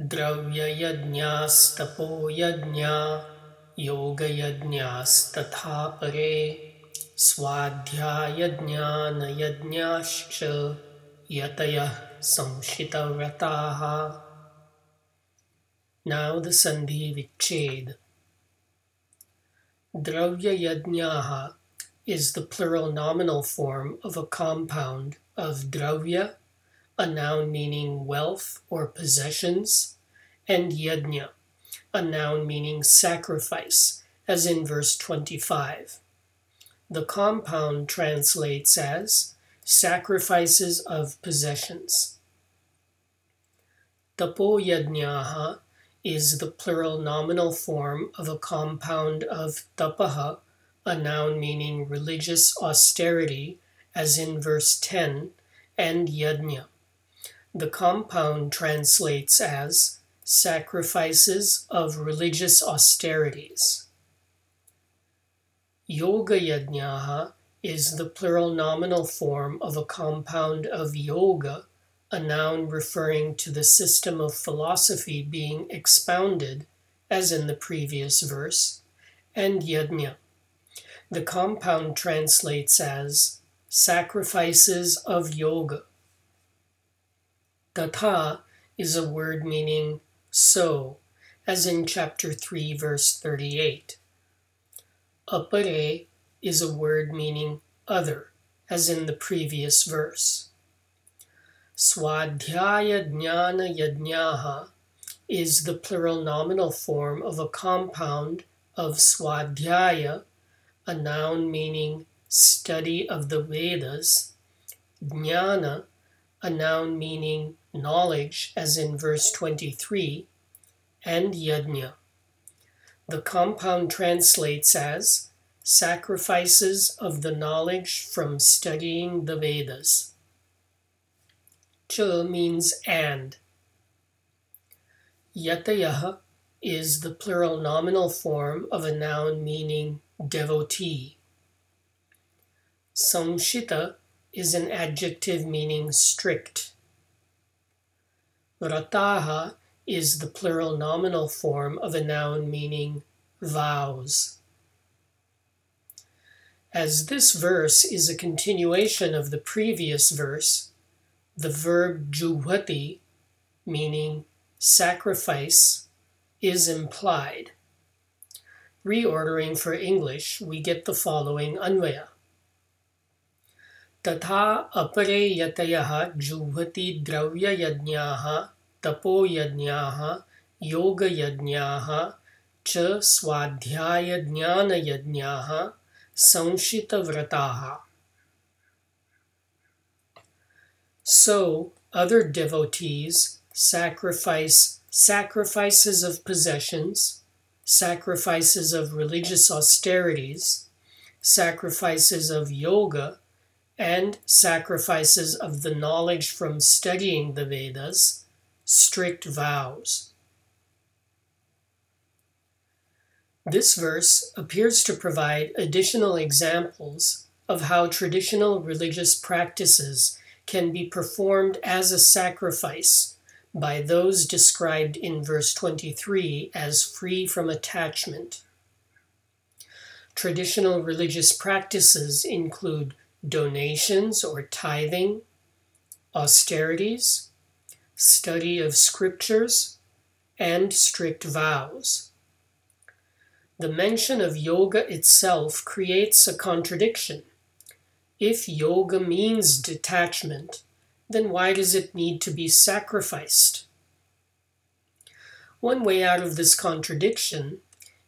द्रव्ययज्ञास्तपोयज्ञा योगयज्ञास्तथा परे स्वाध्यायज्ञानयज्ञाश्च यतयः संशितव्रताः। नावदसन्धिविच्छेद् द्रव्ययज्ञाः Is the plural nominal form of a compound of dravya a noun meaning wealth or possessions, and yajna, a noun meaning sacrifice, as in verse 25. The compound translates as sacrifices of possessions. Tapo yajnaha is the plural nominal form of a compound of tapaha, a noun meaning religious austerity, as in verse 10, and yajna, the compound translates as sacrifices of religious austerities. Yoga yajnaha is the plural nominal form of a compound of yoga, a noun referring to the system of philosophy being expounded, as in the previous verse, and yajna. The compound translates as sacrifices of yoga. Tatha is a word meaning so, as in chapter 3, verse 38. Apare is a word meaning other, as in the previous verse. Swadhyaya Jnana Yajnaha is the plural nominal form of a compound of Swadhyaya, a noun meaning study of the Vedas, Jnana, a noun meaning knowledge, as in verse 23, and yajna. The compound translates as sacrifices of the knowledge from studying the Vedas. Ch means and. Yatayaha is the plural nominal form of a noun meaning devotee. Samshita is an adjective meaning strict. Vrataha is the plural nominal form of a noun meaning vows. As this verse is a continuation of the previous verse, the verb juhvati, meaning sacrifice, is implied. Reordering for English, we get the following anvaya. तथा अपरे यतयः जुह्वति द्रव्ययज्ञाः तपोयज्ञाः योगयज्ञाः च स्वाध्यायज्ञानयज्ञाः संशितव्रताः So other devotees sacrifice sacrifices of possessions, sacrifices of religious austerities, sacrifices of yoga, and sacrifices of the knowledge from studying the Vedas, strict vows. This verse appears to provide additional examples of how traditional religious practices can be performed as a sacrifice by those described in verse 23 as free from attachment. Traditional religious practices include donations or tithing, austerities, study of scriptures, and strict vows. The mention of yoga itself creates a contradiction. If yoga means detachment, then why does it need to be sacrificed? One way out of this contradiction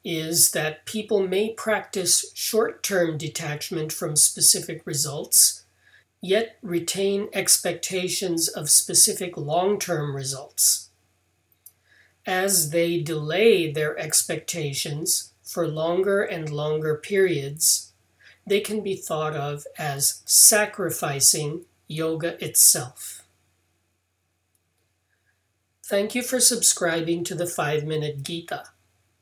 is that people may practice short term detachment from specific results, yet retain expectations of specific long term results. As they delay their expectations for longer and longer periods, they can be thought of as sacrificing yoga itself. Thank you for subscribing to the 5 Minute Gita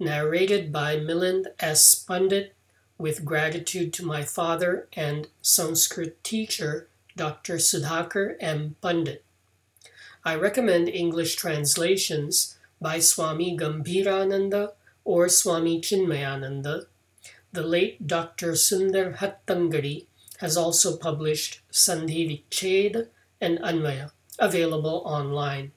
narrated by Milind S. Pundit, with gratitude to my father and Sanskrit teacher, Dr. Sudhakar M. Pundit. I recommend English translations by Swami Gambhirananda or Swami Chinmayananda. The late Dr. Sundar Hattangadi has also published Sandhi Viched and Anvaya, available online.